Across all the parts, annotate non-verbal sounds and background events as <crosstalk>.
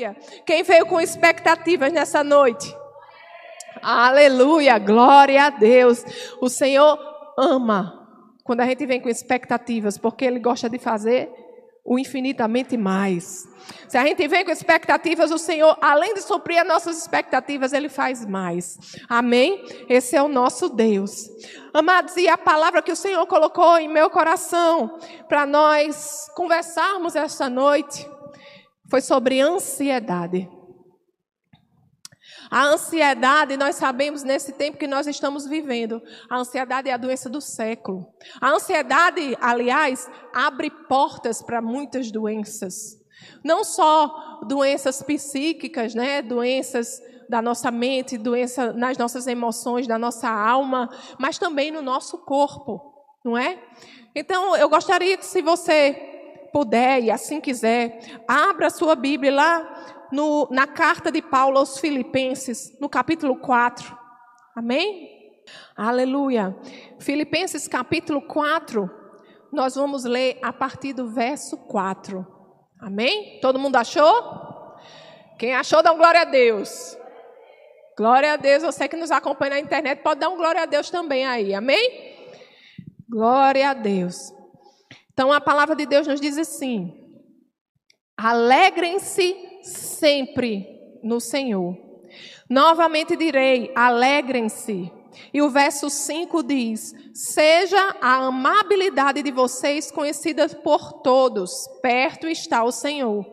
Aleluia. Quem veio com expectativas nessa noite? Aleluia, glória a Deus. O Senhor ama quando a gente vem com expectativas, porque Ele gosta de fazer o infinitamente mais. Se a gente vem com expectativas, o Senhor, além de suprir as nossas expectativas, Ele faz mais. Amém? Esse é o nosso Deus. Amados, e a palavra que o Senhor colocou em meu coração para nós conversarmos esta noite foi sobre ansiedade. A ansiedade, nós sabemos nesse tempo que nós estamos vivendo, a ansiedade é a doença do século. A ansiedade, aliás, abre portas para muitas doenças. Não só doenças psíquicas, né, doenças da nossa mente, doença nas nossas emoções, da nossa alma, mas também no nosso corpo, não é? Então, eu gostaria que se você puder e assim quiser, abra a sua Bíblia lá no, na carta de Paulo aos Filipenses, no capítulo 4. Amém? Aleluia. Filipenses capítulo 4, nós vamos ler a partir do verso 4. Amém? Todo mundo achou? Quem achou, dá um glória a Deus. Glória a Deus. Você que nos acompanha na internet pode dar um glória a Deus também aí. Amém? Glória a Deus. Então a palavra de Deus nos diz assim: Alegrem-se sempre no Senhor. Novamente direi: alegrem-se. E o verso 5 diz: Seja a amabilidade de vocês conhecida por todos, perto está o Senhor.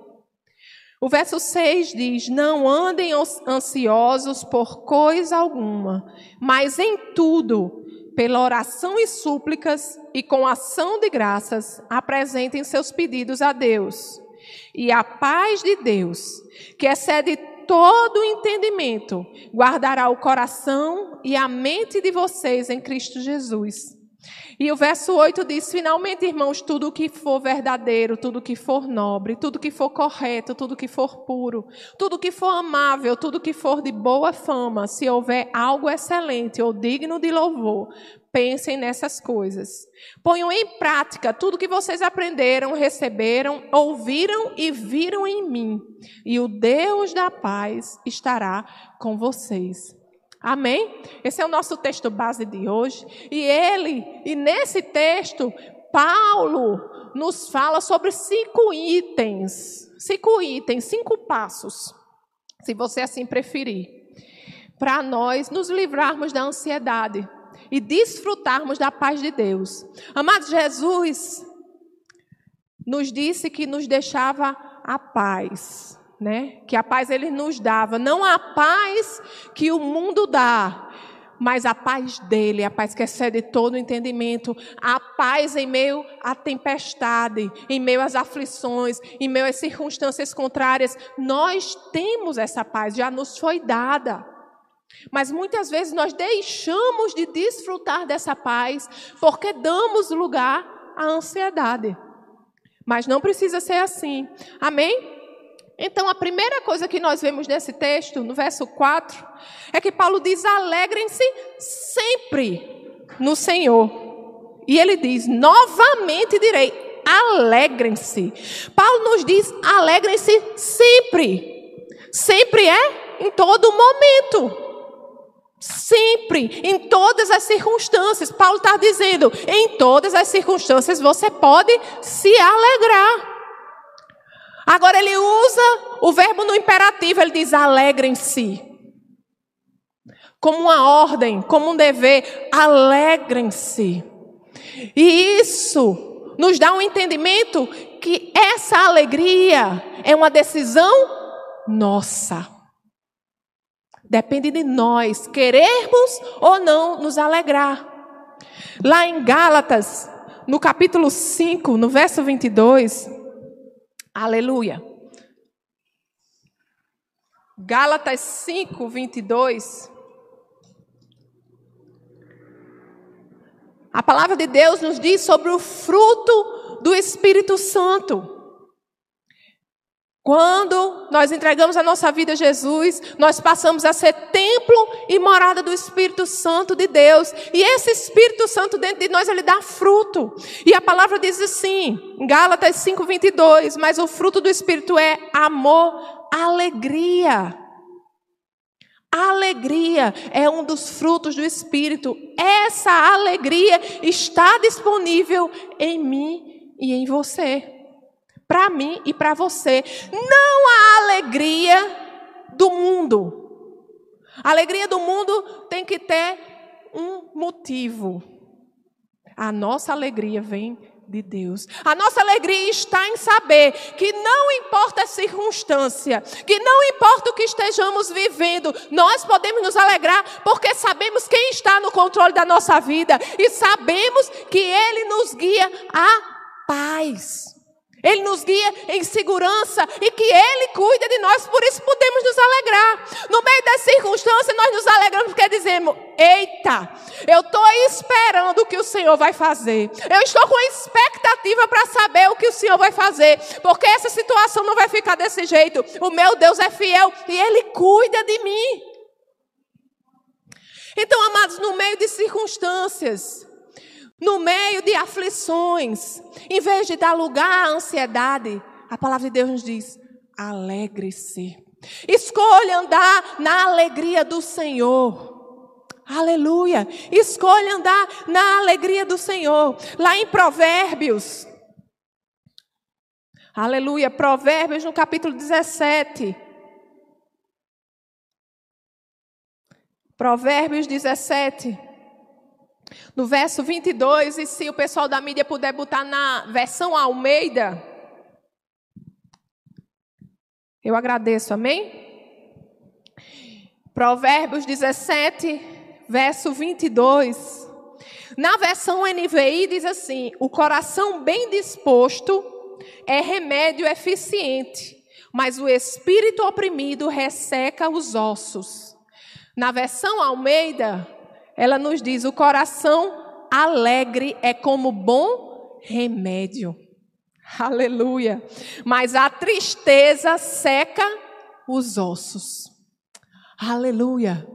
O verso 6 diz: Não andem ansiosos por coisa alguma, mas em tudo, pela oração e súplicas e com ação de graças, apresentem seus pedidos a Deus. E a paz de Deus, que excede todo entendimento, guardará o coração e a mente de vocês em Cristo Jesus. E o verso 8 diz: Finalmente, irmãos, tudo que for verdadeiro, tudo que for nobre, tudo que for correto, tudo que for puro, tudo que for amável, tudo que for de boa fama, se houver algo excelente ou digno de louvor, pensem nessas coisas. Ponham em prática tudo que vocês aprenderam, receberam, ouviram e viram em mim, e o Deus da paz estará com vocês. Amém? Esse é o nosso texto base de hoje. E ele, e nesse texto, Paulo nos fala sobre cinco itens. Cinco itens, cinco passos, se você assim preferir, para nós nos livrarmos da ansiedade e desfrutarmos da paz de Deus. Amado Jesus nos disse que nos deixava a paz né? Que a paz ele nos dava, não a paz que o mundo dá, mas a paz dele, a paz que excede todo o entendimento, a paz em meio à tempestade, em meio às aflições, em meio às circunstâncias contrárias. Nós temos essa paz, já nos foi dada. Mas muitas vezes nós deixamos de desfrutar dessa paz porque damos lugar à ansiedade. Mas não precisa ser assim. Amém? Então, a primeira coisa que nós vemos nesse texto, no verso 4, é que Paulo diz: alegrem-se sempre no Senhor. E ele diz: novamente direi, alegrem-se. Paulo nos diz: alegrem-se sempre. Sempre é em todo momento. Sempre, em todas as circunstâncias. Paulo está dizendo: em todas as circunstâncias você pode se alegrar. Agora ele usa o verbo no imperativo, ele diz alegrem-se. Como uma ordem, como um dever, alegrem-se. E isso nos dá um entendimento que essa alegria é uma decisão nossa. Depende de nós querermos ou não nos alegrar. Lá em Gálatas, no capítulo 5, no verso 22, Aleluia. Gálatas 5, 22. A palavra de Deus nos diz sobre o fruto do Espírito Santo. Quando nós entregamos a nossa vida a Jesus, nós passamos a ser templo e morada do Espírito Santo de Deus. E esse Espírito Santo dentro de nós, ele dá fruto. E a palavra diz assim, em Gálatas 5:22, mas o fruto do Espírito é amor, alegria. Alegria é um dos frutos do Espírito. Essa alegria está disponível em mim e em você para mim e para você. Não a alegria do mundo. A alegria do mundo tem que ter um motivo. A nossa alegria vem de Deus. A nossa alegria está em saber que não importa a circunstância, que não importa o que estejamos vivendo, nós podemos nos alegrar porque sabemos quem está no controle da nossa vida e sabemos que Ele nos guia à paz. Ele nos guia em segurança e que Ele cuida de nós, por isso podemos nos alegrar. No meio das circunstâncias, nós nos alegramos porque dizemos: Eita, eu estou esperando o que o Senhor vai fazer. Eu estou com expectativa para saber o que o Senhor vai fazer, porque essa situação não vai ficar desse jeito. O meu Deus é fiel e Ele cuida de mim. Então, amados, no meio de circunstâncias, no meio de aflições, em vez de dar lugar à ansiedade, a palavra de Deus nos diz: alegre-se. Escolha andar na alegria do Senhor. Aleluia. Escolha andar na alegria do Senhor. Lá em Provérbios. Aleluia. Provérbios no capítulo 17. Provérbios 17. No verso 22, e se o pessoal da mídia puder botar na versão Almeida, eu agradeço, amém? Provérbios 17, verso 22. Na versão NVI diz assim: O coração bem disposto é remédio eficiente, mas o espírito oprimido resseca os ossos. Na versão Almeida, ela nos diz: o coração alegre é como bom remédio. Aleluia. Mas a tristeza seca os ossos. Aleluia.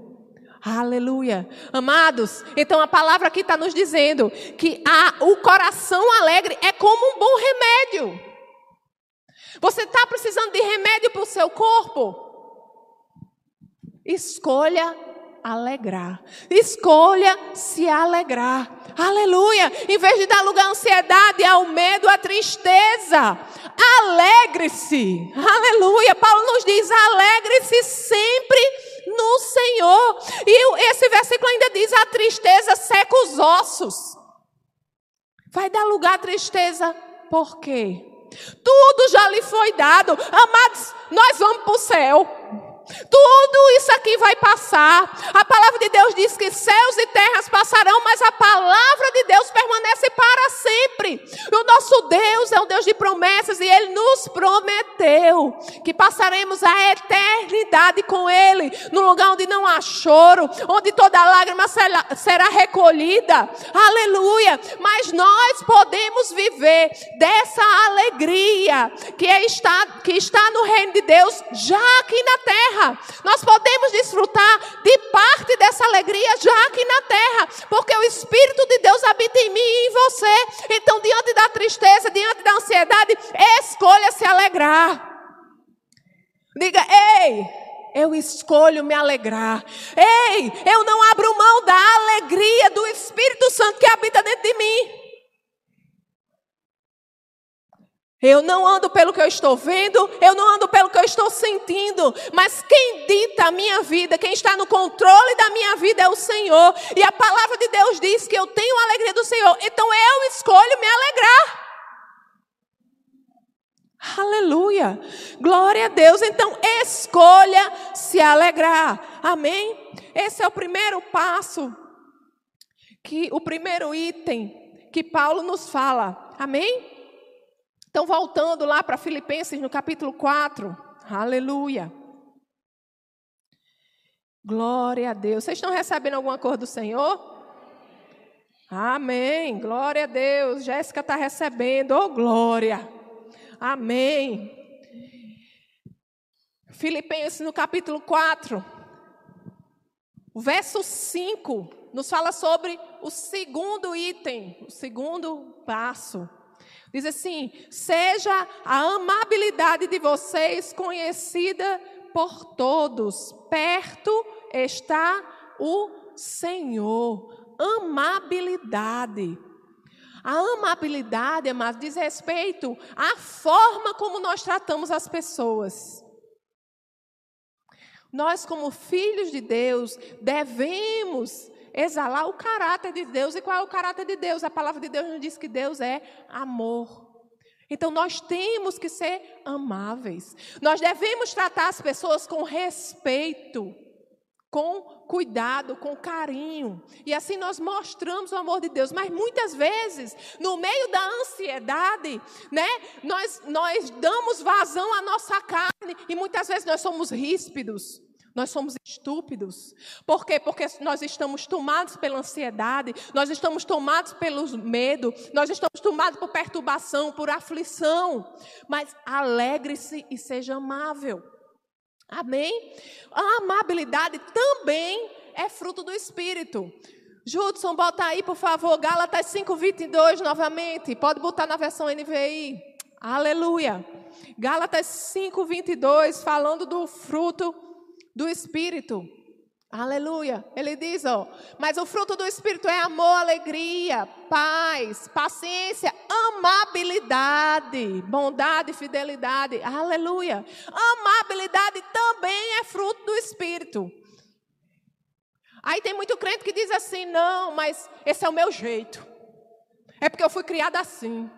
Aleluia. Amados, então a palavra aqui está nos dizendo que a, o coração alegre é como um bom remédio. Você está precisando de remédio para o seu corpo? Escolha alegrar. Escolha se alegrar. Aleluia. Em vez de dar lugar à ansiedade, ao medo, à tristeza, alegre-se. Aleluia. Paulo nos diz: alegre-se sempre no Senhor. E esse versículo ainda diz: a tristeza seca os ossos. Vai dar lugar à tristeza, por quê? Tudo já lhe foi dado. Amados, nós vamos para o céu. Tudo isso aqui vai passar. A palavra de Deus diz que céus e terras passarão, mas a palavra de Deus permanece para sempre. O nosso Deus é um Deus de promessas e ele nos prometeu que passaremos a eternidade com ele, no lugar onde não há choro, onde toda lágrima será recolhida. Aleluia! Mas nós podemos viver dessa alegria que está, que está no reino de Deus já aqui na terra Nós podemos desfrutar de parte dessa alegria já aqui na terra, porque o Espírito de Deus habita em mim e em você. Então, diante da tristeza, diante da ansiedade, escolha se alegrar. Diga, ei, eu escolho me alegrar. Ei, eu não abro mão da alegria do Espírito Santo que habita dentro de mim. Eu não ando pelo que eu estou vendo, eu não ando pelo que eu estou sentindo, mas quem dita a minha vida, quem está no controle da minha vida é o Senhor. E a palavra de Deus diz que eu tenho a alegria do Senhor, então eu escolho me alegrar. Aleluia, glória a Deus. Então escolha se alegrar, amém? Esse é o primeiro passo, que o primeiro item que Paulo nos fala, amém? Então, voltando lá para Filipenses no capítulo 4. Aleluia. Glória a Deus. Vocês estão recebendo alguma coisa do Senhor? Amém. Glória a Deus. Jéssica está recebendo. Oh, glória. Amém. Filipenses no capítulo 4, o verso 5 nos fala sobre o segundo item, o segundo passo. Diz assim: seja a amabilidade de vocês conhecida por todos, perto está o Senhor. Amabilidade. A amabilidade, amados, diz respeito à forma como nós tratamos as pessoas. Nós, como filhos de Deus, devemos exalar o caráter de Deus. E qual é o caráter de Deus? A palavra de Deus nos diz que Deus é amor. Então nós temos que ser amáveis. Nós devemos tratar as pessoas com respeito, com cuidado, com carinho. E assim nós mostramos o amor de Deus. Mas muitas vezes, no meio da ansiedade, né, nós, nós damos vazão à nossa carne e muitas vezes nós somos ríspidos. Nós somos estúpidos. Por quê? Porque nós estamos tomados pela ansiedade, nós estamos tomados pelo medo, nós estamos tomados por perturbação, por aflição. Mas alegre-se e seja amável. Amém? A amabilidade também é fruto do Espírito. Judson, bota aí, por favor, Gálatas 5:22 novamente. Pode botar na versão NVI. Aleluia. Gálatas 5:22 falando do fruto do Espírito. Aleluia. Ele diz, ó, mas o fruto do Espírito é amor, alegria, paz, paciência, amabilidade, bondade, fidelidade. Aleluia. Amabilidade também é fruto do Espírito. Aí tem muito crente que diz assim: não, mas esse é o meu jeito. É porque eu fui criada assim.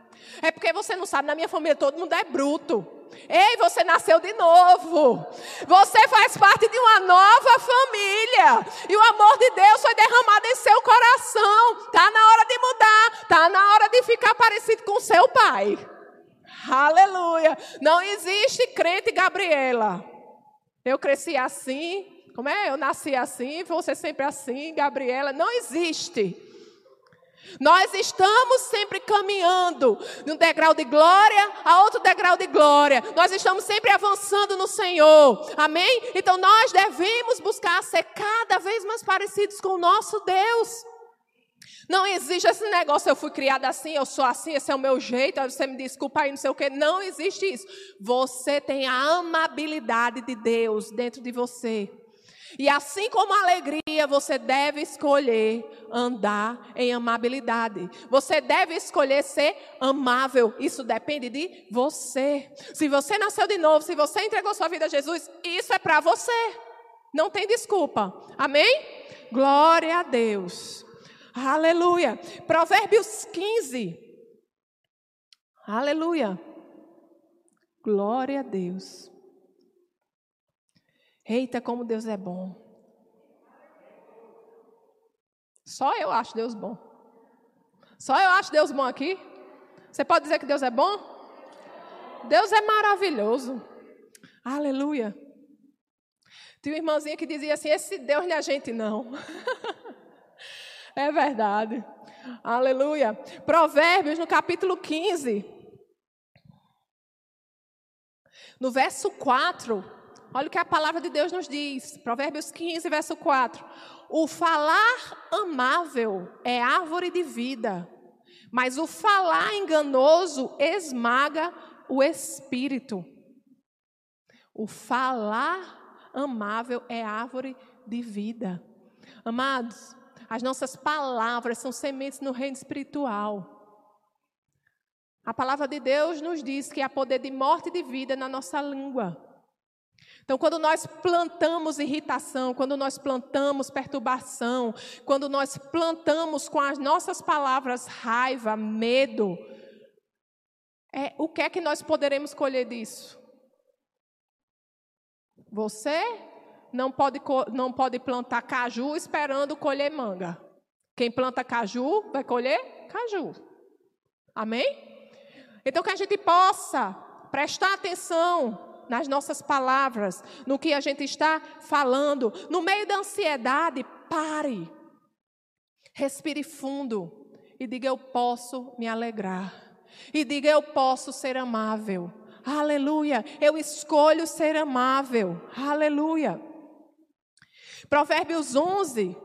É porque você não sabe, na minha família todo mundo é bruto. Ei, você nasceu de novo. Você faz parte de uma nova família. E o amor de Deus foi derramado em seu coração. Está na hora de mudar. Está na hora de ficar parecido com seu pai. Aleluia. Não existe crente Gabriela. Eu cresci assim. Como é? Eu nasci assim, você sempre assim, Gabriela. Não existe. Nós estamos sempre caminhando de um degrau de glória a outro degrau de glória. Nós estamos sempre avançando no Senhor. Amém? Então nós devemos buscar ser cada vez mais parecidos com o nosso Deus. Não existe esse negócio, eu fui criada assim, eu sou assim, esse é o meu jeito, você me desculpa aí, não sei o quê. Não existe isso. Você tem a amabilidade de Deus dentro de você. E assim como a alegria, você deve escolher andar em amabilidade. Você deve escolher ser amável. Isso depende de você. Se você nasceu de novo, se você entregou sua vida a Jesus, isso é para você. Não tem desculpa. Amém? Glória a Deus. Aleluia. Provérbios 15. Aleluia. Glória a Deus. Eita, como Deus é bom. Só eu acho Deus bom. Só eu acho Deus bom aqui. Você pode dizer que Deus é bom? Deus é maravilhoso. Aleluia. Tinha uma irmãzinha que dizia assim: Esse Deus não é gente, não. <laughs> é verdade. Aleluia. Provérbios, no capítulo 15. No verso 4. Olha o que a palavra de Deus nos diz. Provérbios 15, verso 4. O falar amável é árvore de vida, mas o falar enganoso esmaga o espírito. O falar amável é árvore de vida. Amados, as nossas palavras são sementes no reino espiritual. A palavra de Deus nos diz que há poder de morte e de vida na nossa língua. Então, quando nós plantamos irritação, quando nós plantamos perturbação, quando nós plantamos com as nossas palavras raiva, medo, é, o que é que nós poderemos colher disso? Você não pode, não pode plantar caju esperando colher manga. Quem planta caju vai colher caju. Amém? Então, que a gente possa prestar atenção nas nossas palavras, no que a gente está falando. No meio da ansiedade, pare. Respire fundo e diga: Eu posso me alegrar. E diga: Eu posso ser amável. Aleluia. Eu escolho ser amável. Aleluia. Provérbios 11.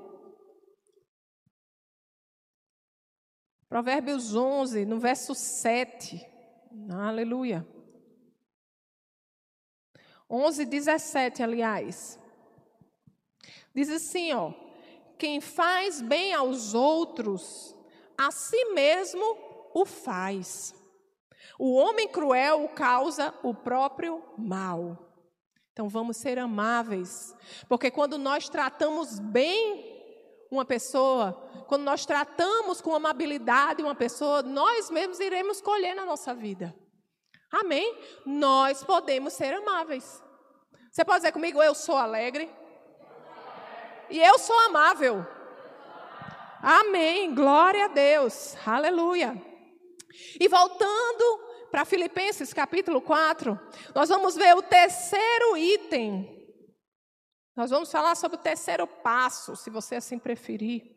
Provérbios 11, no verso 7. Aleluia. 11, 17, aliás. Diz assim, ó: Quem faz bem aos outros, a si mesmo o faz. O homem cruel causa o próprio mal. Então vamos ser amáveis, porque quando nós tratamos bem uma pessoa, quando nós tratamos com amabilidade uma pessoa, nós mesmos iremos colher na nossa vida. Amém? Nós podemos ser amáveis. Você pode dizer comigo, eu sou alegre. E eu sou amável. Amém. Glória a Deus. Aleluia. E voltando para Filipenses capítulo 4, nós vamos ver o terceiro item. Nós vamos falar sobre o terceiro passo, se você assim preferir.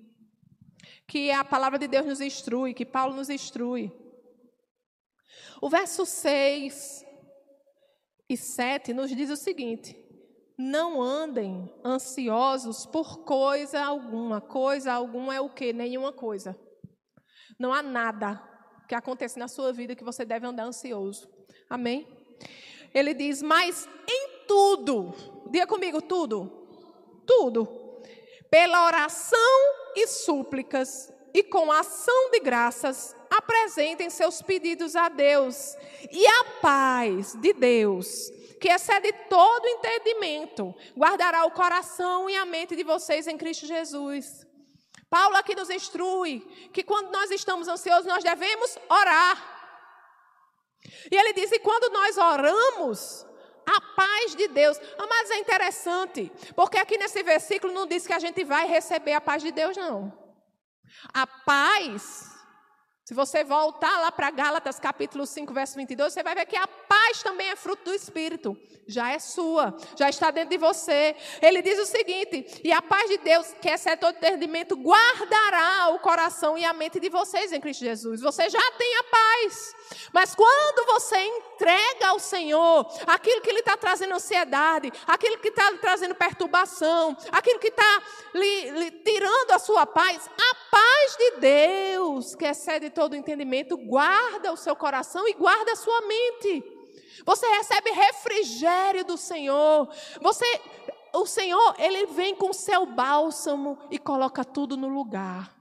Que a palavra de Deus nos instrui, que Paulo nos instrui. O verso 6 e 7 nos diz o seguinte: Não andem ansiosos por coisa alguma. Coisa alguma é o que? Nenhuma coisa. Não há nada que aconteça na sua vida que você deve andar ansioso. Amém? Ele diz: Mas em tudo, diga comigo, tudo, tudo, pela oração e súplicas e com ação de graças, apresentem seus pedidos a Deus. E a paz de Deus, que excede todo entendimento, guardará o coração e a mente de vocês em Cristo Jesus. Paulo aqui nos instrui que quando nós estamos ansiosos, nós devemos orar. E ele diz: e quando nós oramos, a paz de Deus. Mas é interessante, porque aqui nesse versículo não diz que a gente vai receber a paz de Deus, não. A paz se você voltar lá para Gálatas capítulo 5, verso 22, você vai ver que a paz também é fruto do Espírito. Já é sua, já está dentro de você. Ele diz o seguinte: e a paz de Deus, que é todo entendimento, guardará o coração e a mente de vocês em Cristo Jesus. Você já tem a paz. Mas quando você entrega ao Senhor aquilo que lhe está trazendo ansiedade, aquilo que está lhe trazendo perturbação, aquilo que está lhe, lhe tirando a sua paz, a paz de Deus, que excede todo entendimento, guarda o seu coração e guarda a sua mente. Você recebe refrigério do Senhor. Você, o Senhor, ele vem com o seu bálsamo e coloca tudo no lugar.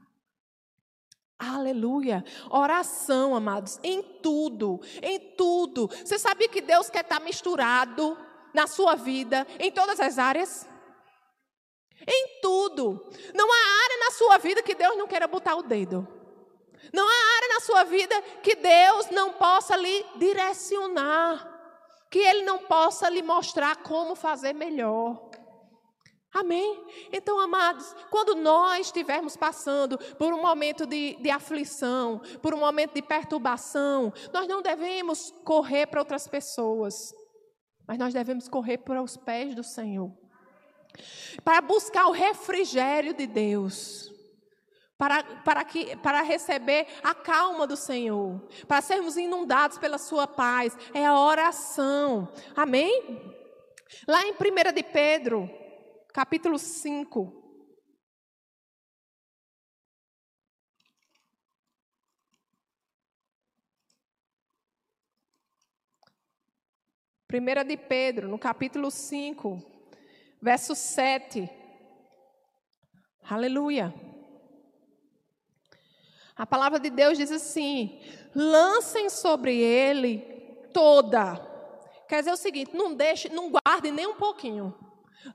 Aleluia. Oração, amados, em tudo, em tudo. Você sabia que Deus quer estar misturado na sua vida, em todas as áreas? Em tudo. Não há área na sua vida que Deus não queira botar o dedo. Não há área na sua vida que Deus não possa lhe direcionar, que Ele não possa lhe mostrar como fazer melhor. Amém? Então, amados, quando nós estivermos passando por um momento de, de, aflição, por um momento de perturbação, nós não devemos correr para outras pessoas, mas nós devemos correr para os pés do Senhor, para buscar o refrigério de Deus para, para, que, para receber a calma do Senhor, para sermos inundados pela Sua paz, é a oração. Amém? Lá em 1 de Pedro, capítulo 5. Primeira de Pedro, no capítulo 5, verso 7. Aleluia. A palavra de Deus diz assim: lancem sobre ele toda. Quer dizer o seguinte: não deixe, não guarde nem um pouquinho.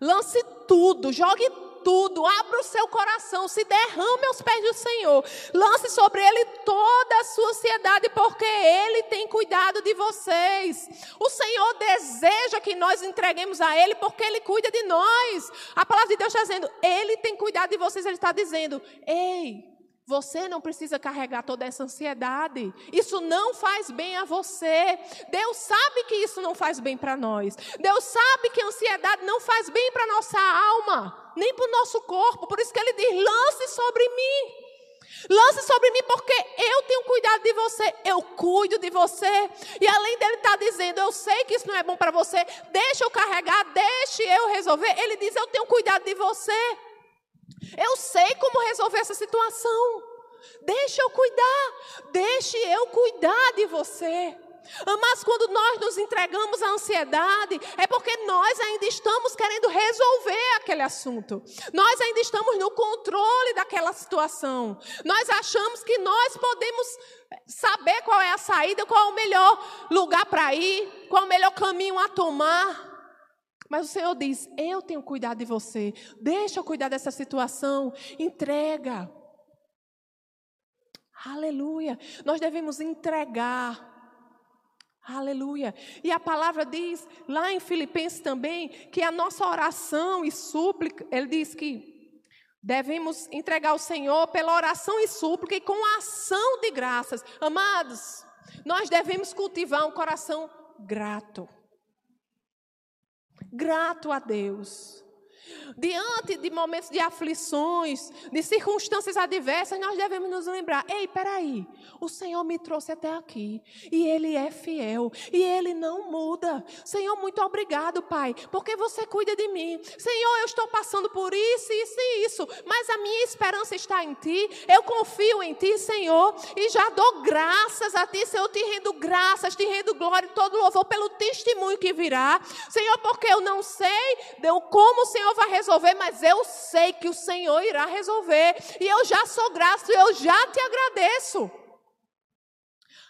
Lance tudo, jogue tudo, abra o seu coração, se derrame aos pés do Senhor. Lance sobre ele toda a sua ansiedade, porque ele tem cuidado de vocês. O Senhor deseja que nós entreguemos a ele, porque ele cuida de nós. A palavra de Deus está dizendo: ele tem cuidado de vocês. Ele está dizendo: ei, você não precisa carregar toda essa ansiedade. Isso não faz bem a você. Deus sabe que isso não faz bem para nós. Deus sabe que a ansiedade não faz bem para nossa alma, nem para o nosso corpo. Por isso que ele diz: lance sobre mim. Lance sobre mim, porque eu tenho cuidado de você, eu cuido de você. E além dele estar tá dizendo, eu sei que isso não é bom para você, deixa eu carregar, deixe eu resolver. Ele diz, eu tenho cuidado de você. Eu sei como resolver essa situação. Deixa eu cuidar, deixe eu cuidar de você. Mas quando nós nos entregamos à ansiedade, é porque nós ainda estamos querendo resolver aquele assunto. Nós ainda estamos no controle daquela situação. Nós achamos que nós podemos saber qual é a saída, qual é o melhor lugar para ir, qual é o melhor caminho a tomar. Mas o Senhor diz: Eu tenho cuidado de você. Deixa eu cuidar dessa situação. Entrega. Aleluia. Nós devemos entregar. Aleluia. E a palavra diz lá em Filipenses também que a nossa oração e súplica, ele diz que devemos entregar ao Senhor pela oração e súplica e com ação de graças. Amados, nós devemos cultivar um coração grato. Grato a Deus. Diante de momentos de aflições, de circunstâncias adversas, nós devemos nos lembrar: ei, peraí, o Senhor me trouxe até aqui e Ele é fiel e Ele não muda. Senhor, muito obrigado, Pai, porque você cuida de mim. Senhor, eu estou passando por isso, isso e isso, mas a minha esperança está em Ti. Eu confio em Ti, Senhor, e já dou graças a Ti, Senhor. Te rendo graças, te rendo glória e todo louvor pelo testemunho que virá, Senhor, porque eu não sei como o Senhor vai resolver, mas eu sei que o Senhor irá resolver. E eu já sou grato, eu já te agradeço.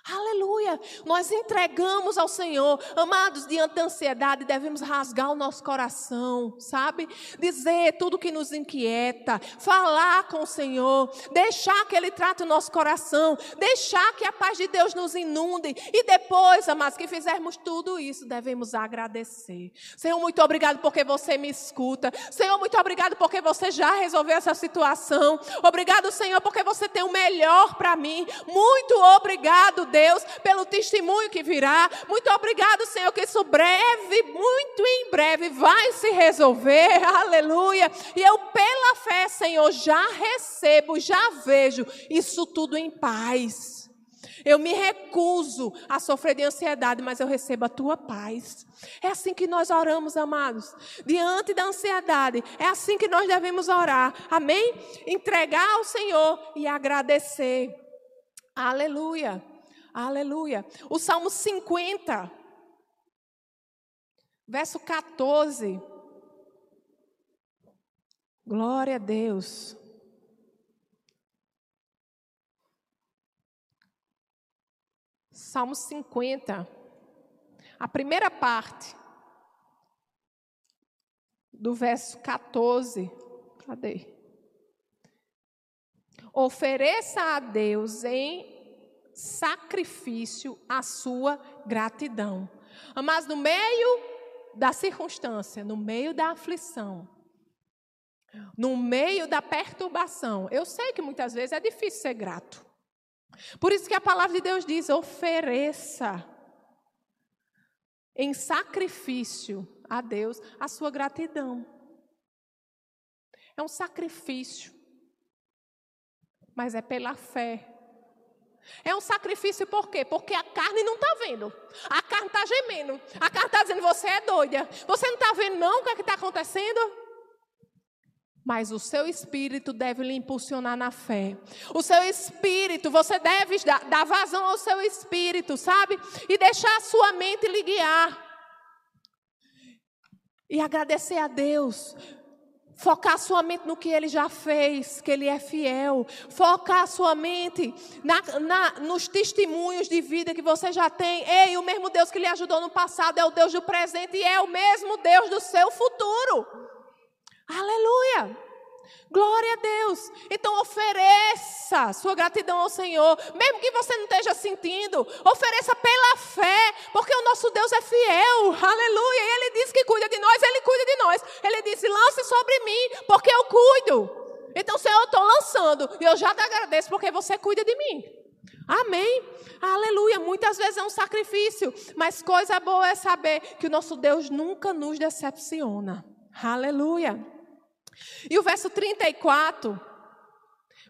Aleluia! Nós entregamos ao Senhor. Amados, diante da ansiedade, devemos rasgar o nosso coração, sabe? Dizer tudo que nos inquieta, falar com o Senhor, deixar que Ele trate o nosso coração, deixar que a paz de Deus nos inunde. E depois, amados, que fizermos tudo isso, devemos agradecer. Senhor, muito obrigado porque você me escuta. Senhor, muito obrigado porque você já resolveu essa situação. Obrigado, Senhor, porque você tem o melhor para mim. Muito obrigado, Deus. Deus, pelo testemunho que virá. Muito obrigado, Senhor, que isso breve, muito em breve, vai se resolver. <laughs> Aleluia. E eu, pela fé, Senhor, já recebo, já vejo isso tudo em paz. Eu me recuso a sofrer de ansiedade, mas eu recebo a tua paz. É assim que nós oramos, amados. Diante da ansiedade, é assim que nós devemos orar. Amém? Entregar ao Senhor e agradecer. Aleluia. Aleluia. O Salmo 50, verso 14. Glória a Deus. Salmo 50, a primeira parte do verso 14. Cadê? Ofereça a Deus em sacrifício a sua gratidão. Mas no meio da circunstância, no meio da aflição, no meio da perturbação, eu sei que muitas vezes é difícil ser grato. Por isso que a palavra de Deus diz: ofereça em sacrifício a Deus a sua gratidão. É um sacrifício, mas é pela fé é um sacrifício por quê? Porque a carne não está vendo. A carne está gemendo. A carne está dizendo, você é doida. Você não está vendo não o que é está acontecendo? Mas o seu espírito deve lhe impulsionar na fé. O seu espírito, você deve dar, dar vazão ao seu espírito, sabe? E deixar a sua mente lhe guiar. E agradecer a Deus Focar sua mente no que ele já fez, que ele é fiel. Focar sua mente na, na, nos testemunhos de vida que você já tem. Ei, o mesmo Deus que lhe ajudou no passado é o Deus do presente e é o mesmo Deus do seu futuro. Aleluia! Glória a Deus. Então ofereça sua gratidão ao Senhor, mesmo que você não esteja sentindo, ofereça pela fé, porque o nosso Deus é fiel. Aleluia. E ele diz que cuida de nós, ele cuida de nós. Ele disse: "Lance sobre mim, porque eu cuido". Então, Senhor, eu estou lançando e eu já te agradeço porque você cuida de mim. Amém. Aleluia. Muitas vezes é um sacrifício, mas coisa boa é saber que o nosso Deus nunca nos decepciona. Aleluia. E o verso 34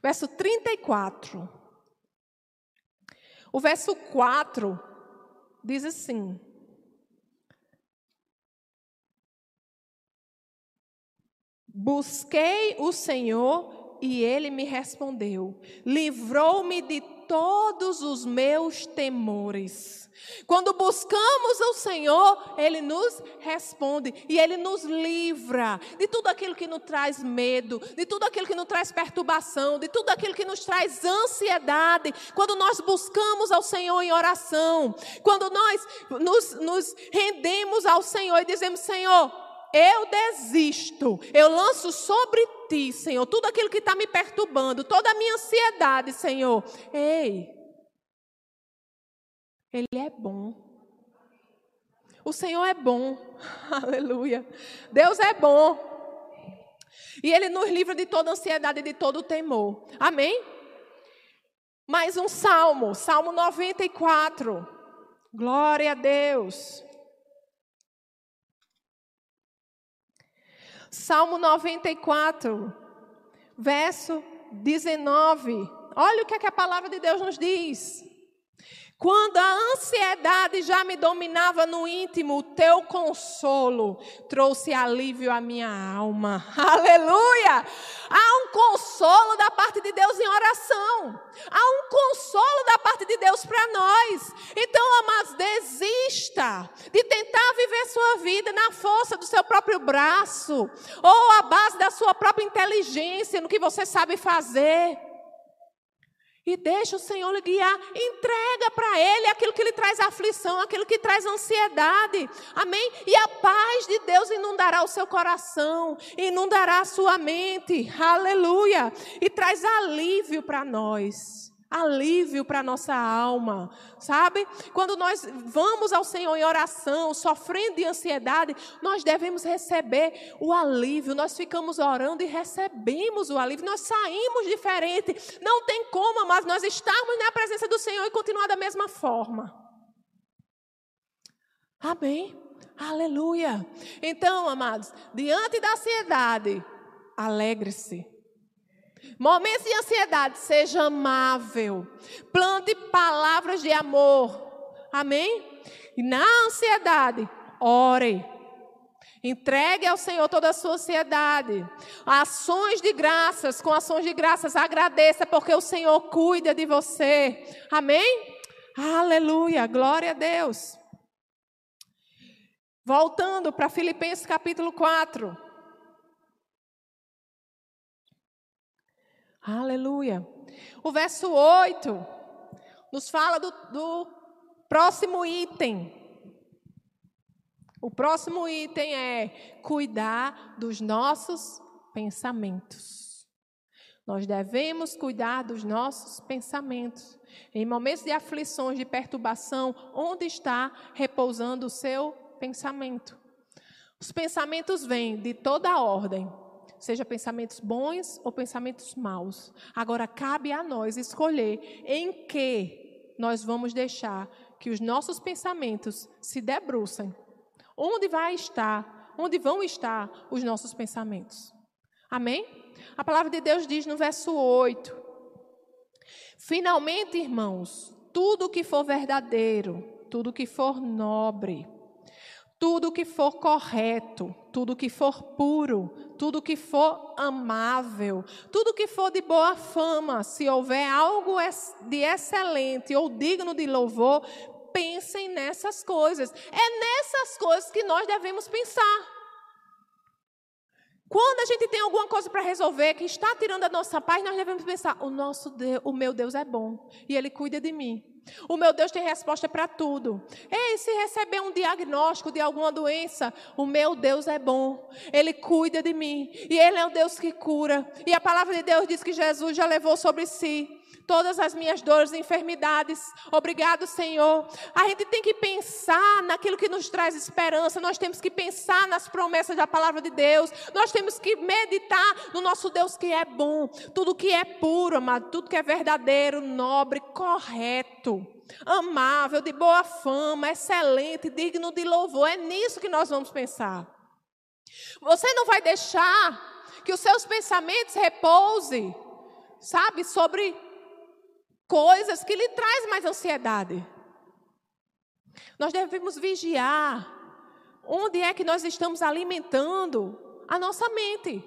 Verso 34. O verso 4 diz assim: Busquei o Senhor e ele me respondeu, livrou-me de todos os meus temores. Quando buscamos o Senhor, Ele nos responde e Ele nos livra de tudo aquilo que nos traz medo, de tudo aquilo que nos traz perturbação, de tudo aquilo que nos traz ansiedade. Quando nós buscamos ao Senhor em oração, quando nós nos, nos rendemos ao Senhor e dizemos: Senhor, eu desisto, eu lanço sobre ti, Senhor, tudo aquilo que está me perturbando, toda a minha ansiedade, Senhor. Ei, Ele é bom. O Senhor é bom, <laughs> aleluia. Deus é bom. E Ele nos livra de toda ansiedade e de todo temor. Amém? Mais um salmo, Salmo 94. Glória a Deus. Salmo 94, verso 19. Olha o que, é que a palavra de Deus nos diz. Quando a ansiedade já me dominava no íntimo, o teu consolo trouxe alívio à minha alma. <laughs> Aleluia! Há um consolo da parte de Deus em oração. Há um consolo da parte de Deus para nós. Então, amados, desista de tentar viver sua vida na força do seu próprio braço ou à base da sua própria inteligência, no que você sabe fazer. E deixa o Senhor lhe guiar. Entrega para Ele aquilo que lhe traz aflição, aquilo que traz ansiedade. Amém? E a paz de Deus inundará o seu coração, inundará a sua mente. Aleluia. E traz alívio para nós alívio para nossa alma, sabe? Quando nós vamos ao Senhor em oração, sofrendo de ansiedade, nós devemos receber o alívio. Nós ficamos orando e recebemos o alívio. Nós saímos diferente. Não tem como, mas nós estamos na presença do Senhor e continuar da mesma forma. Amém. Aleluia. Então, amados, diante da ansiedade, alegre-se Momentos de ansiedade, seja amável. Plante palavras de amor. Amém? E na ansiedade, ore. Entregue ao Senhor toda a sua ansiedade. Ações de graças, com ações de graças, agradeça, porque o Senhor cuida de você. Amém? Aleluia, glória a Deus. Voltando para Filipenses capítulo 4. Aleluia. O verso 8 nos fala do, do próximo item. O próximo item é cuidar dos nossos pensamentos. Nós devemos cuidar dos nossos pensamentos. Em momentos de aflições, de perturbação, onde está repousando o seu pensamento? Os pensamentos vêm de toda ordem, seja pensamentos bons ou pensamentos maus. Agora cabe a nós escolher em que nós vamos deixar que os nossos pensamentos se debrucem. Onde vai estar, onde vão estar os nossos pensamentos? Amém? A palavra de Deus diz no verso 8: Finalmente, irmãos, tudo que for verdadeiro, tudo que for nobre, tudo que for correto, tudo que for puro, tudo que for amável, tudo que for de boa fama, se houver algo de excelente ou digno de louvor, pensem nessas coisas. É nessas coisas que nós devemos pensar. Quando a gente tem alguma coisa para resolver que está tirando a nossa paz, nós devemos pensar: o nosso Deus, o meu Deus é bom e Ele cuida de mim. O meu Deus tem resposta para tudo. Ei, se receber um diagnóstico de alguma doença, o meu Deus é bom. Ele cuida de mim. E Ele é o Deus que cura. E a palavra de Deus diz que Jesus já levou sobre si todas as minhas dores e enfermidades. Obrigado, Senhor. A gente tem que pensar naquilo que nos traz esperança, nós temos que pensar nas promessas da palavra de Deus, nós temos que meditar no nosso Deus que é bom, tudo que é puro, amado, tudo que é verdadeiro, nobre, correto. Amável, de boa fama, excelente, digno de louvor. É nisso que nós vamos pensar. Você não vai deixar que os seus pensamentos repousem sabe, sobre coisas que lhe traz mais ansiedade. Nós devemos vigiar onde é que nós estamos alimentando a nossa mente.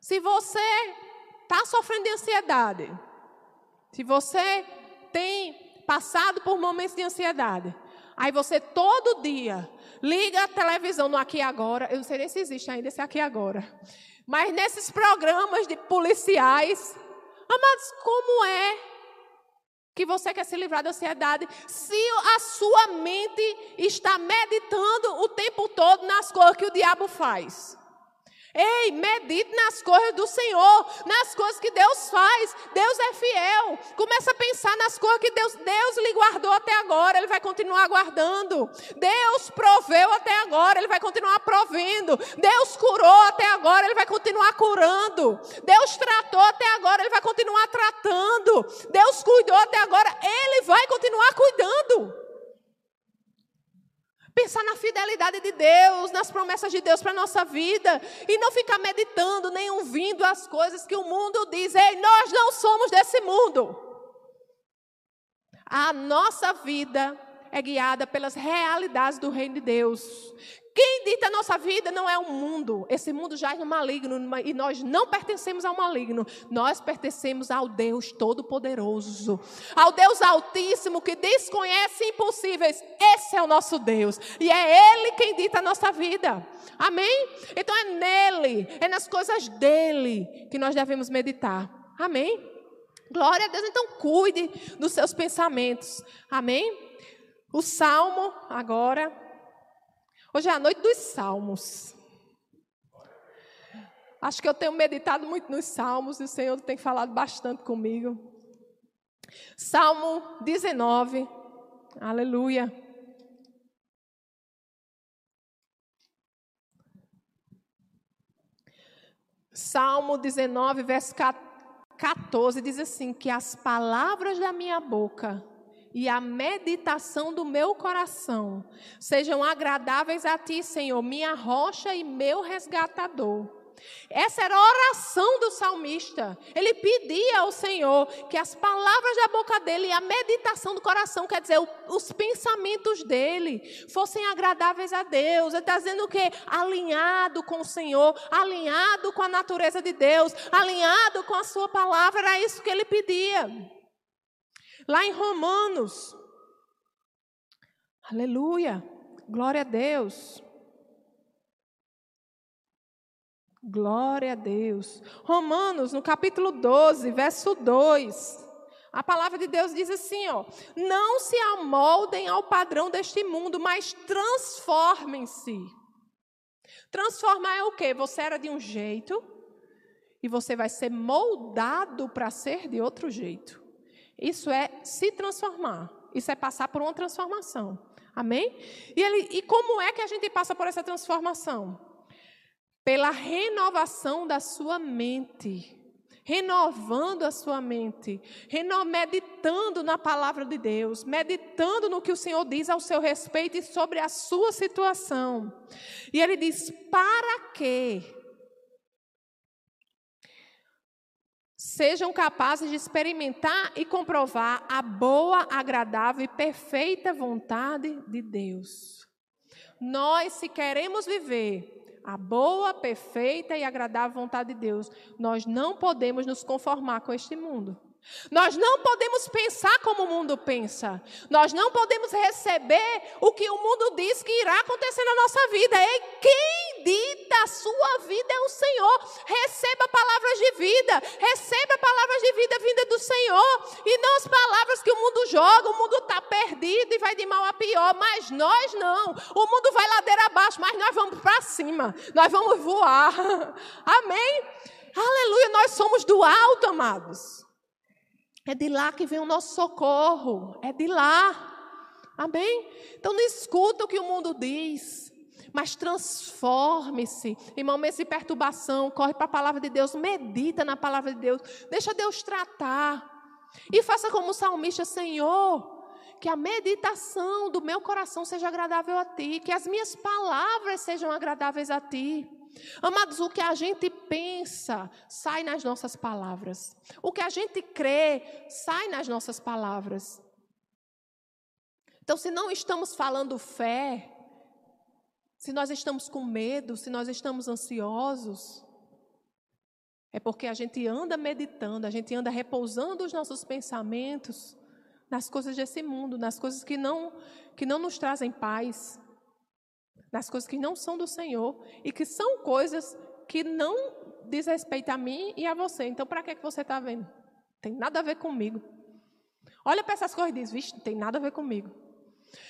Se você está sofrendo de ansiedade, se você tem passado por momentos de ansiedade, aí você todo dia liga a televisão no Aqui Agora, eu não sei nem se existe ainda esse Aqui Agora, mas nesses programas de policiais, amados, como é que você quer se livrar da ansiedade se a sua mente está meditando o tempo todo nas coisas que o diabo faz? Ei, medite nas coisas do Senhor, nas coisas que Deus faz. Deus é fiel. Começa a pensar nas coisas que Deus, Deus lhe guardou até agora, Ele vai continuar guardando. Deus proveu até agora, Ele vai continuar provendo. Deus curou até agora, Ele vai continuar curando. Deus tratou até agora, Ele vai continuar tratando. Deus cuidou até agora, Ele vai continuar cuidando. Pensar na fidelidade de Deus, nas promessas de Deus para a nossa vida. E não ficar meditando nem ouvindo as coisas que o mundo diz. Ei, nós não somos desse mundo. A nossa vida é guiada pelas realidades do reino de Deus. Quem dita a nossa vida não é o mundo. Esse mundo já é no maligno e nós não pertencemos ao maligno. Nós pertencemos ao Deus Todo-Poderoso, ao Deus Altíssimo que desconhece impossíveis. Esse é o nosso Deus e é Ele quem dita a nossa vida. Amém? Então é nele, é nas coisas dele que nós devemos meditar. Amém? Glória a Deus. Então cuide dos seus pensamentos. Amém? O salmo agora Hoje é a noite dos salmos. Acho que eu tenho meditado muito nos salmos e o Senhor tem falado bastante comigo. Salmo 19. Aleluia. Salmo 19, verso 14 diz assim: Que as palavras da minha boca e a meditação do meu coração sejam agradáveis a ti, Senhor, minha rocha e meu resgatador. Essa era a oração do salmista. Ele pedia ao Senhor que as palavras da boca dele e a meditação do coração, quer dizer, os pensamentos dele, fossem agradáveis a Deus. Ele está dizendo o quê? Alinhado com o Senhor, alinhado com a natureza de Deus, alinhado com a sua palavra. Era isso que ele pedia. Lá em Romanos, aleluia, glória a Deus. Glória a Deus. Romanos, no capítulo 12, verso 2. A palavra de Deus diz assim, ó: "Não se amoldem ao padrão deste mundo, mas transformem-se." Transformar é o quê? Você era de um jeito e você vai ser moldado para ser de outro jeito. Isso é se transformar. Isso é passar por uma transformação. Amém? E, ele, e como é que a gente passa por essa transformação? Pela renovação da sua mente. Renovando a sua mente, meditando na palavra de Deus, meditando no que o Senhor diz ao seu respeito e sobre a sua situação. E ele diz: para quê? Sejam capazes de experimentar e comprovar a boa, agradável e perfeita vontade de Deus. Nós, se queremos viver a boa, perfeita e agradável vontade de Deus, nós não podemos nos conformar com este mundo. Nós não podemos pensar como o mundo pensa. Nós não podemos receber o que o mundo diz que irá acontecer na nossa vida. E quem dita a sua vida é o Senhor. Receba palavras de vida. Receba palavras de vida vinda do Senhor. E não as palavras que o mundo joga. O mundo está perdido e vai de mal a pior. Mas nós não. O mundo vai ladeira abaixo, mas nós vamos para cima. Nós vamos voar. <laughs> Amém? Aleluia. Nós somos do alto, amados. É de lá que vem o nosso socorro. É de lá. Amém? Então não escuta o que o mundo diz, mas transforme-se. Em momentos de perturbação, corre para a palavra de Deus, medita na palavra de Deus, deixa Deus tratar. E faça como o salmista, Senhor, que a meditação do meu coração seja agradável a ti, que as minhas palavras sejam agradáveis a ti. Amados, o que a gente pensa sai nas nossas palavras. O que a gente crê sai nas nossas palavras. Então, se não estamos falando fé, se nós estamos com medo, se nós estamos ansiosos, é porque a gente anda meditando, a gente anda repousando os nossos pensamentos nas coisas desse mundo, nas coisas que não, que não nos trazem paz, nas coisas que não são do Senhor e que são coisas que não diz respeito a mim e a você. Então, para que, que você está vendo? Tem nada a ver comigo. Olha para essas coisas e diz, vixe, não tem nada a ver comigo.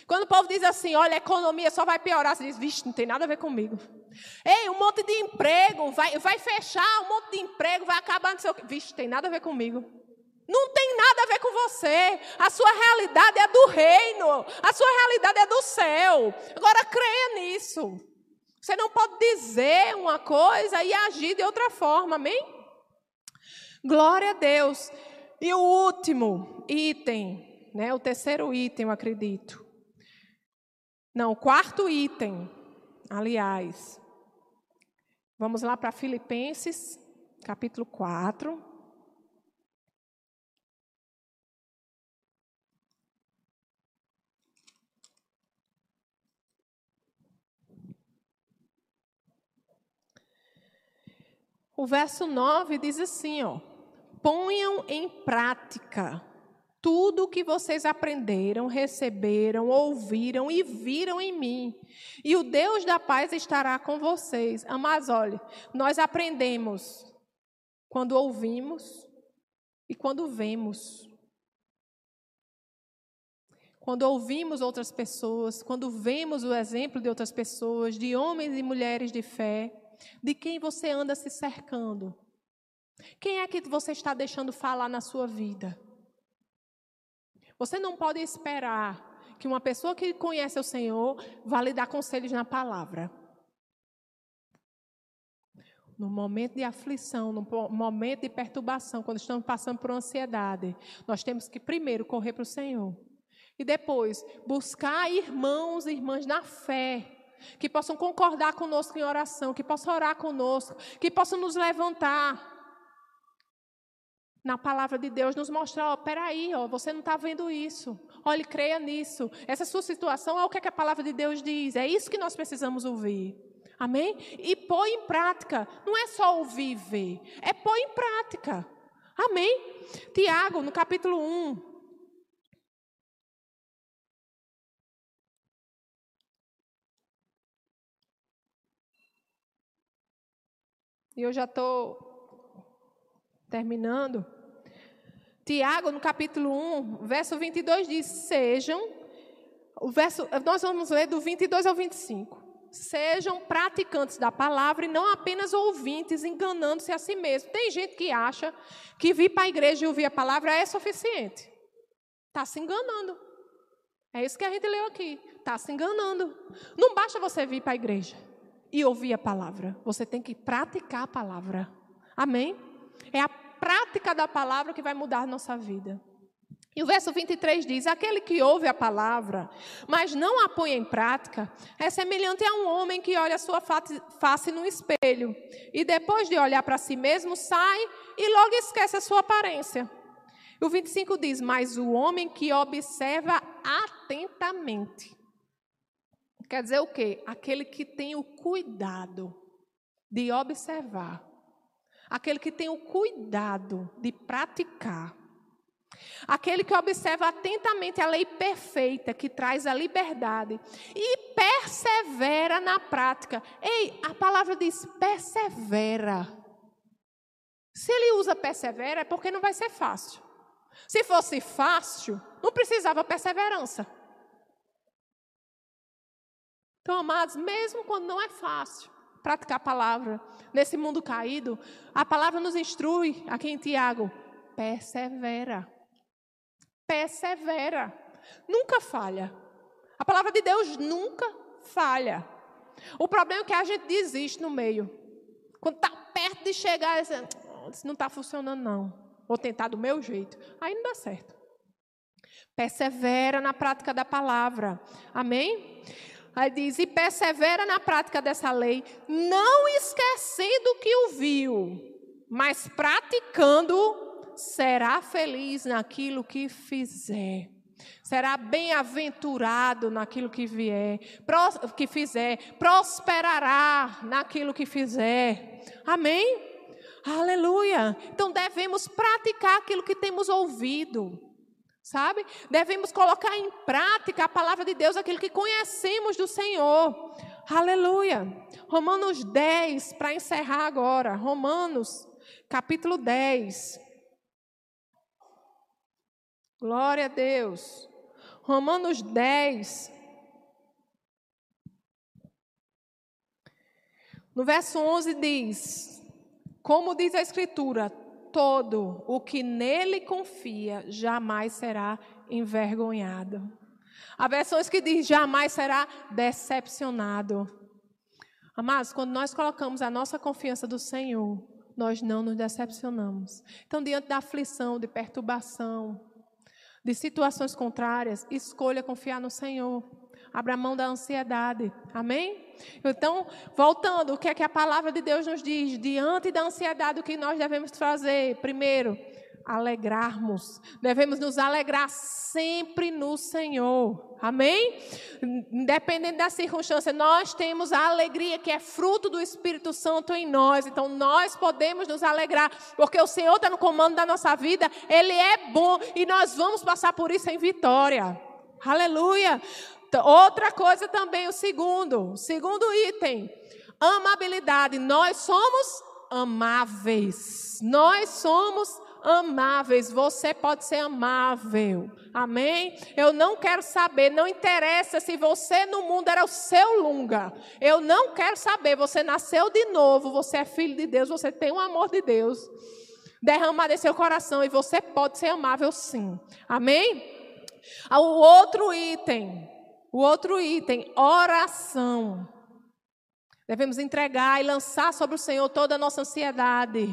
Quando o povo diz assim, olha, a economia só vai piorar, você diz, vixe, não tem nada a ver comigo. Ei, um monte de emprego, vai, vai fechar, um monte de emprego, vai acabar, não sei o quê. Vixe, tem nada a ver comigo. Não tem nada a ver com você. A sua realidade é do reino. A sua realidade é do céu. Agora creia nisso. Você não pode dizer uma coisa e agir de outra forma, amém? Glória a Deus. E o último item, né? O terceiro item, eu acredito. Não, quarto item, aliás. Vamos lá para Filipenses, capítulo 4. O verso 9 diz assim, ó: Ponham em prática tudo o que vocês aprenderam, receberam, ouviram e viram em mim. E o Deus da paz estará com vocês. Mas olhe, nós aprendemos quando ouvimos e quando vemos. Quando ouvimos outras pessoas, quando vemos o exemplo de outras pessoas, de homens e mulheres de fé, de quem você anda se cercando. Quem é que você está deixando falar na sua vida? Você não pode esperar que uma pessoa que conhece o Senhor vá lhe dar conselhos na palavra. No momento de aflição, no momento de perturbação, quando estamos passando por ansiedade, nós temos que primeiro correr para o Senhor. E depois buscar irmãos e irmãs na fé, que possam concordar conosco em oração, que possam orar conosco, que possam nos levantar na palavra de Deus, nos mostrar, ó, peraí, ó, você não está vendo isso. Olhe, creia nisso. Essa sua situação é o que, é que a palavra de Deus diz. É isso que nós precisamos ouvir. Amém? E pôr em prática. Não é só ouvir ver. É pôr em prática. Amém? Tiago, no capítulo 1, E eu já estou terminando. Tiago, no capítulo 1, verso 22 diz: Sejam, o verso, nós vamos ler do 22 ao 25. Sejam praticantes da palavra e não apenas ouvintes, enganando-se a si mesmo. Tem gente que acha que vir para a igreja e ouvir a palavra é suficiente. Está se enganando. É isso que a gente leu aqui. Está se enganando. Não basta você vir para a igreja e ouvir a palavra. Você tem que praticar a palavra. Amém? É a prática da palavra que vai mudar nossa vida. E o verso 23 diz: Aquele que ouve a palavra, mas não a põe em prática, é semelhante a um homem que olha a sua face no espelho e depois de olhar para si mesmo sai e logo esquece a sua aparência. E o 25 diz: Mas o homem que observa atentamente Quer dizer o quê? Aquele que tem o cuidado de observar. Aquele que tem o cuidado de praticar. Aquele que observa atentamente a lei perfeita que traz a liberdade e persevera na prática. Ei, a palavra diz persevera. Se ele usa persevera é porque não vai ser fácil. Se fosse fácil, não precisava perseverança. Então, amados, mesmo quando não é fácil praticar a palavra nesse mundo caído, a palavra nos instrui, aqui em Tiago, persevera. Persevera. Nunca falha. A palavra de Deus nunca falha. O problema é que a gente desiste no meio. Quando está perto de chegar, isso não está funcionando, não. Vou tentar do meu jeito. Aí não dá certo. Persevera na prática da palavra. Amém? Aí diz: e persevera na prática dessa lei, não esquecendo o que ouviu, mas praticando, será feliz naquilo que fizer. Será bem-aventurado naquilo que vier, que fizer, prosperará naquilo que fizer. Amém? Aleluia. Então devemos praticar aquilo que temos ouvido. Sabe? Devemos colocar em prática a palavra de Deus, aquilo que conhecemos do Senhor. Aleluia. Romanos 10, para encerrar agora. Romanos, capítulo 10. Glória a Deus. Romanos 10. No verso 11 diz: Como diz a Escritura, todo o que nele confia jamais será envergonhado. Há versões que diz jamais será decepcionado. Amados, quando nós colocamos a nossa confiança do Senhor, nós não nos decepcionamos. Então, diante da aflição, de perturbação, de situações contrárias, escolha confiar no Senhor. Abra mão da ansiedade. Amém? Então, voltando, o que é que a palavra de Deus nos diz? Diante da ansiedade, o que nós devemos fazer? Primeiro, alegrarmos. Devemos nos alegrar sempre no Senhor. Amém? Independente da circunstância, nós temos a alegria que é fruto do Espírito Santo em nós. Então nós podemos nos alegrar, porque o Senhor está no comando da nossa vida, Ele é bom e nós vamos passar por isso em vitória. Aleluia. Outra coisa também, o segundo, segundo item, amabilidade. Nós somos amáveis. Nós somos amáveis. Você pode ser amável. Amém? Eu não quero saber, não interessa se você no mundo era o seu lugar. Eu não quero saber. Você nasceu de novo, você é filho de Deus, você tem o amor de Deus derramado em seu coração e você pode ser amável sim. Amém? O outro item, o outro item, oração. Devemos entregar e lançar sobre o Senhor toda a nossa ansiedade,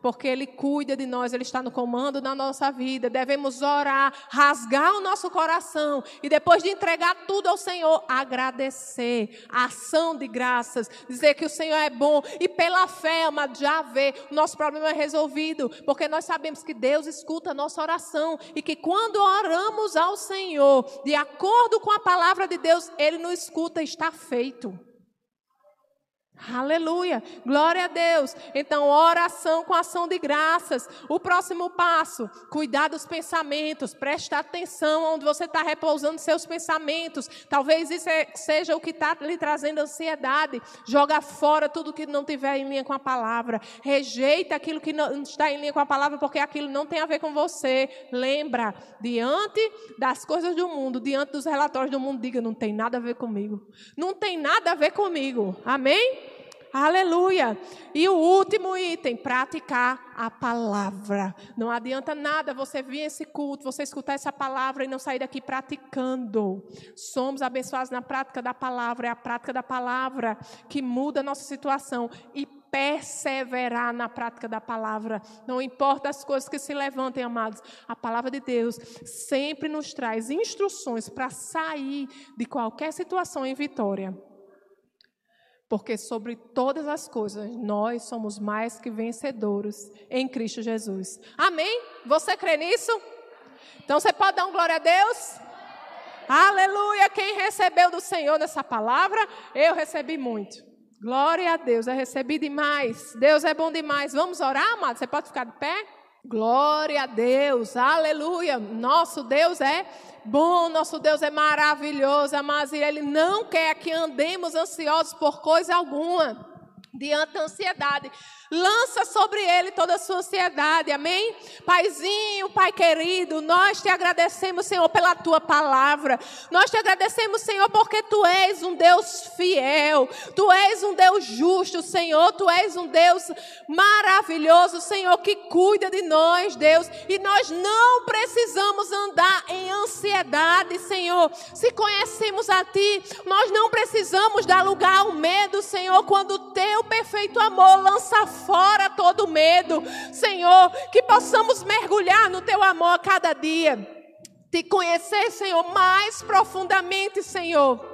porque Ele cuida de nós, Ele está no comando da nossa vida. Devemos orar, rasgar o nosso coração e depois de entregar tudo ao Senhor, agradecer, ação de graças, dizer que o Senhor é bom e pela fé, amado, já ver o nosso problema é resolvido, porque nós sabemos que Deus escuta a nossa oração e que quando oramos ao Senhor, de acordo com a palavra de Deus, Ele nos escuta, está feito. Aleluia, glória a Deus. Então, oração com ação de graças. O próximo passo, cuidar dos pensamentos, prestar atenção onde você está repousando seus pensamentos. Talvez isso é, seja o que está lhe trazendo ansiedade. Joga fora tudo que não tiver em linha com a palavra. Rejeita aquilo que não está em linha com a palavra, porque aquilo não tem a ver com você. Lembra, diante das coisas do mundo, diante dos relatórios do mundo, diga: não tem nada a ver comigo. Não tem nada a ver comigo. Amém? Aleluia. E o último item, praticar a palavra. Não adianta nada você vir esse culto, você escutar essa palavra e não sair daqui praticando. Somos abençoados na prática da palavra, é a prática da palavra que muda a nossa situação e perseverar na prática da palavra. Não importa as coisas que se levantem, amados, a palavra de Deus sempre nos traz instruções para sair de qualquer situação em vitória porque sobre todas as coisas nós somos mais que vencedores em Cristo Jesus. Amém? Você crê nisso? Então você pode dar um glória a Deus? Aleluia! Quem recebeu do Senhor nessa palavra, eu recebi muito. Glória a Deus, eu recebi demais. Deus é bom demais. Vamos orar, amado? Você pode ficar de pé? Glória a Deus, aleluia. Nosso Deus é bom, nosso Deus é maravilhoso, mas Ele não quer que andemos ansiosos por coisa alguma, diante da ansiedade. Lança sobre ele toda a sua ansiedade, amém? Paizinho, Pai querido, nós te agradecemos, Senhor, pela tua palavra. Nós te agradecemos, Senhor, porque tu és um Deus fiel, tu és um Deus justo, Senhor, tu és um Deus maravilhoso, Senhor, que cuida de nós, Deus, e nós não precisamos andar em ansiedade, Senhor. Se conhecemos a ti, nós não precisamos dar lugar ao medo, Senhor, quando o teu perfeito amor lança fora todo medo. Senhor, que possamos mergulhar no teu amor a cada dia. Te conhecer, Senhor, mais profundamente, Senhor.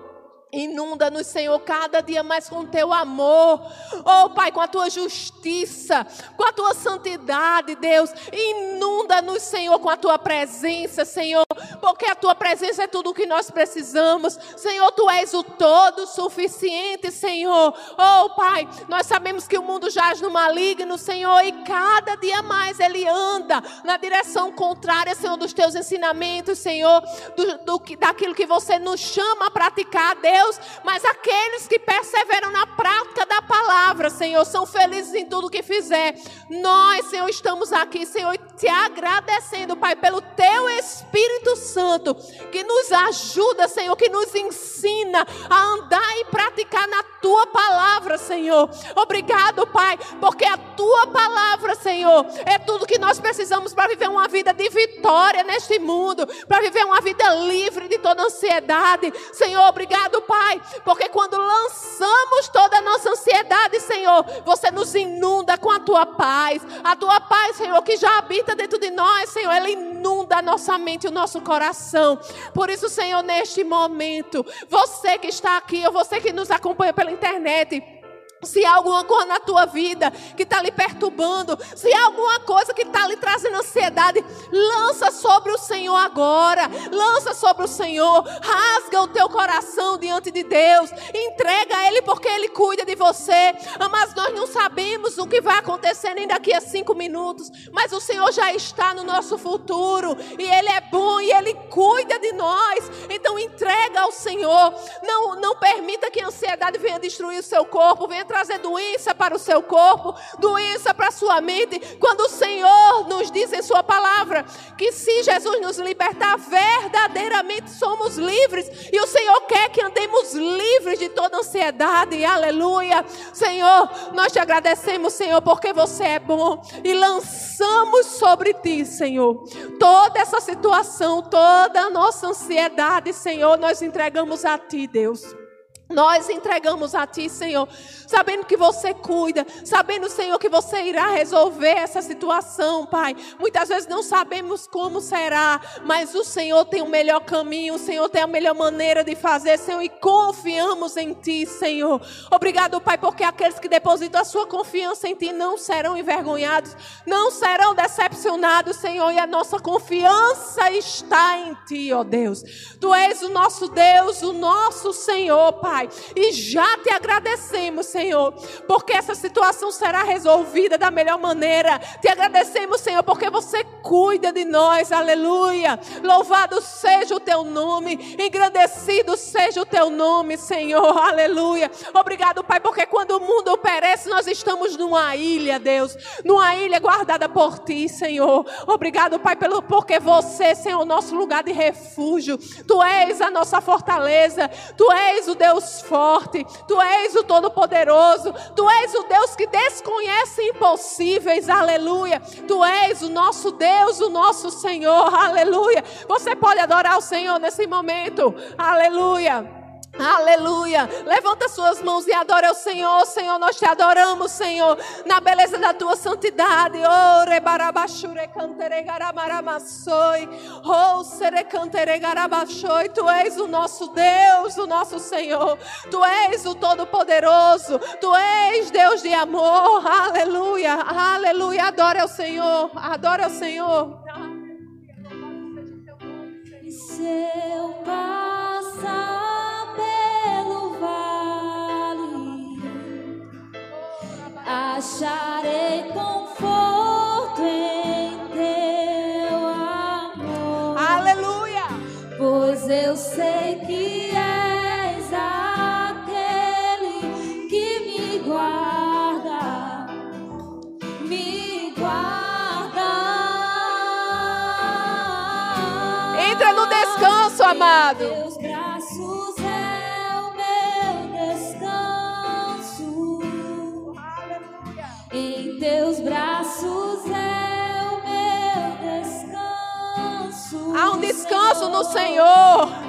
Inunda-nos, Senhor, cada dia mais com o teu amor. Oh, Pai, com a tua justiça, com a tua santidade, Deus. Inunda-nos, Senhor, com a tua presença, Senhor, porque a tua presença é tudo o que nós precisamos. Senhor, tu és o todo suficiente, Senhor. Oh, Pai, nós sabemos que o mundo jaz no maligno, Senhor, e cada dia mais ele anda na direção contrária, Senhor, dos teus ensinamentos, Senhor, do, do, daquilo que você nos chama a praticar, Deus. Deus, mas aqueles que perseveram na prática da palavra, Senhor, são felizes em tudo que fizer. Nós, Senhor, estamos aqui, Senhor, te agradecendo, Pai, pelo teu Espírito Santo, que nos ajuda, Senhor, que nos ensina a andar e praticar na tua palavra, Senhor. Obrigado, Pai, porque a tua palavra, Senhor, é tudo que nós precisamos para viver uma vida de vitória neste mundo, para viver uma vida livre de toda ansiedade. Senhor, obrigado, Pai, porque quando lançamos toda a nossa ansiedade, Senhor, você nos inunda com a tua paz. A tua paz, Senhor, que já habita dentro de nós, Senhor, ela inunda a nossa mente e o nosso coração. Por isso, Senhor, neste momento, você que está aqui, ou você que nos acompanha pela internet, se há alguma coisa na tua vida que está lhe perturbando, se há alguma coisa que está lhe trazendo ansiedade, lança sobre o Senhor agora, lança sobre o Senhor, rasga o teu coração diante de Deus, entrega a Ele porque Ele cuida de você. Mas nós não sabemos o que vai acontecer nem daqui a cinco minutos, mas o Senhor já está no nosso futuro e Ele é bom e Ele cuida de nós. Então entrega ao Senhor, não, não permita que a ansiedade venha destruir o seu corpo, venha trazer doença para o seu corpo, doença para a sua mente. Quando o Senhor nos diz em Sua palavra que se Jesus nos libertar, verdadeiramente somos livres. E o Senhor quer que andemos livres de toda ansiedade. Aleluia. Senhor, nós te agradecemos, Senhor, porque você é bom. E lançamos sobre ti, Senhor, toda essa situação, toda a nossa ansiedade, Senhor, nós entregamos a ti, Deus. Nós entregamos a Ti, Senhor, sabendo que você cuida, sabendo, Senhor, que você irá resolver essa situação, Pai. Muitas vezes não sabemos como será, mas o Senhor tem o melhor caminho, o Senhor tem a melhor maneira de fazer, Senhor, e confiamos em Ti, Senhor. Obrigado, Pai, porque aqueles que depositam a sua confiança em Ti não serão envergonhados, não serão decepcionados, Senhor, e a nossa confiança está em Ti, ó Deus. Tu és o nosso Deus, o nosso Senhor, Pai. Pai. E já te agradecemos, Senhor, porque essa situação será resolvida da melhor maneira. Te agradecemos, Senhor, porque você cuida de nós. Aleluia. Louvado seja o teu nome, engrandecido seja o teu nome, Senhor. Aleluia. Obrigado, Pai, porque quando o mundo perece, nós estamos numa ilha, Deus, numa ilha guardada por ti, Senhor. Obrigado, Pai, pelo porque você, Senhor, é o nosso lugar de refúgio. Tu és a nossa fortaleza. Tu és o Deus Deus forte, Tu és o Todo-Poderoso, Tu és o Deus que desconhece impossíveis, aleluia. Tu és o nosso Deus, o nosso Senhor, aleluia. Você pode adorar o Senhor nesse momento, aleluia. Aleluia. Levanta suas mãos e adora o Senhor. Senhor, nós te adoramos, Senhor, na beleza da tua santidade. Oh, rebarabashure cantere garamaramassoi. Oh, cantere garabashoi. Tu és o nosso Deus, o nosso Senhor. Tu és o Todo-Poderoso. Tu és Deus de amor. Aleluia. Aleluia. Adora o Senhor. Adora o Senhor. Seu passar. Acharei conforto em teu amor. Aleluia! Pois eu sei que és aquele que me guarda, me guarda. Entra no descanso, amado. Há um descanso no Senhor.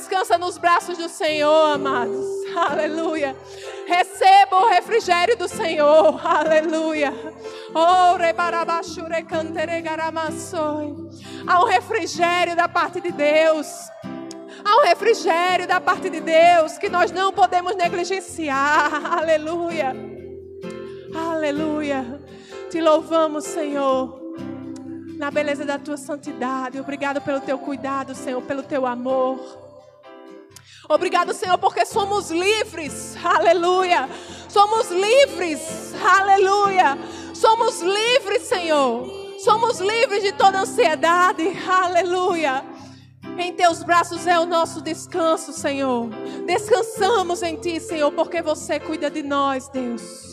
Descansa nos braços do Senhor, amados. Aleluia. Receba o refrigério do Senhor. Aleluia. Há um refrigério da parte de Deus. Há um refrigério da parte de Deus que nós não podemos negligenciar. Aleluia. Aleluia. Te louvamos, Senhor na beleza da tua santidade. Obrigado pelo teu cuidado, Senhor, pelo teu amor. Obrigado, Senhor, porque somos livres. Aleluia. Somos livres. Aleluia. Somos livres, Senhor. Somos livres de toda ansiedade. Aleluia. Em teus braços é o nosso descanso, Senhor. Descansamos em ti, Senhor, porque você cuida de nós, Deus.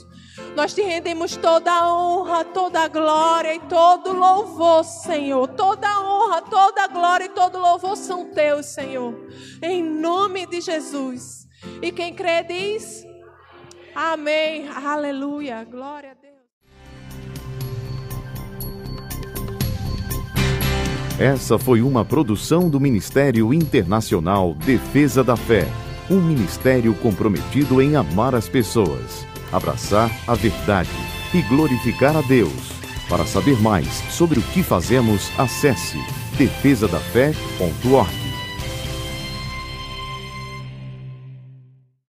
Nós te rendemos toda a honra, toda a glória e todo louvor, Senhor. Toda a honra, toda a glória e todo louvor são teus, Senhor. Em nome de Jesus. E quem crê diz: Amém. Aleluia. Glória a Deus. Essa foi uma produção do Ministério Internacional Defesa da Fé, um ministério comprometido em amar as pessoas, abraçar a verdade e glorificar a Deus. Para saber mais sobre o que fazemos, acesse defesadafé.org.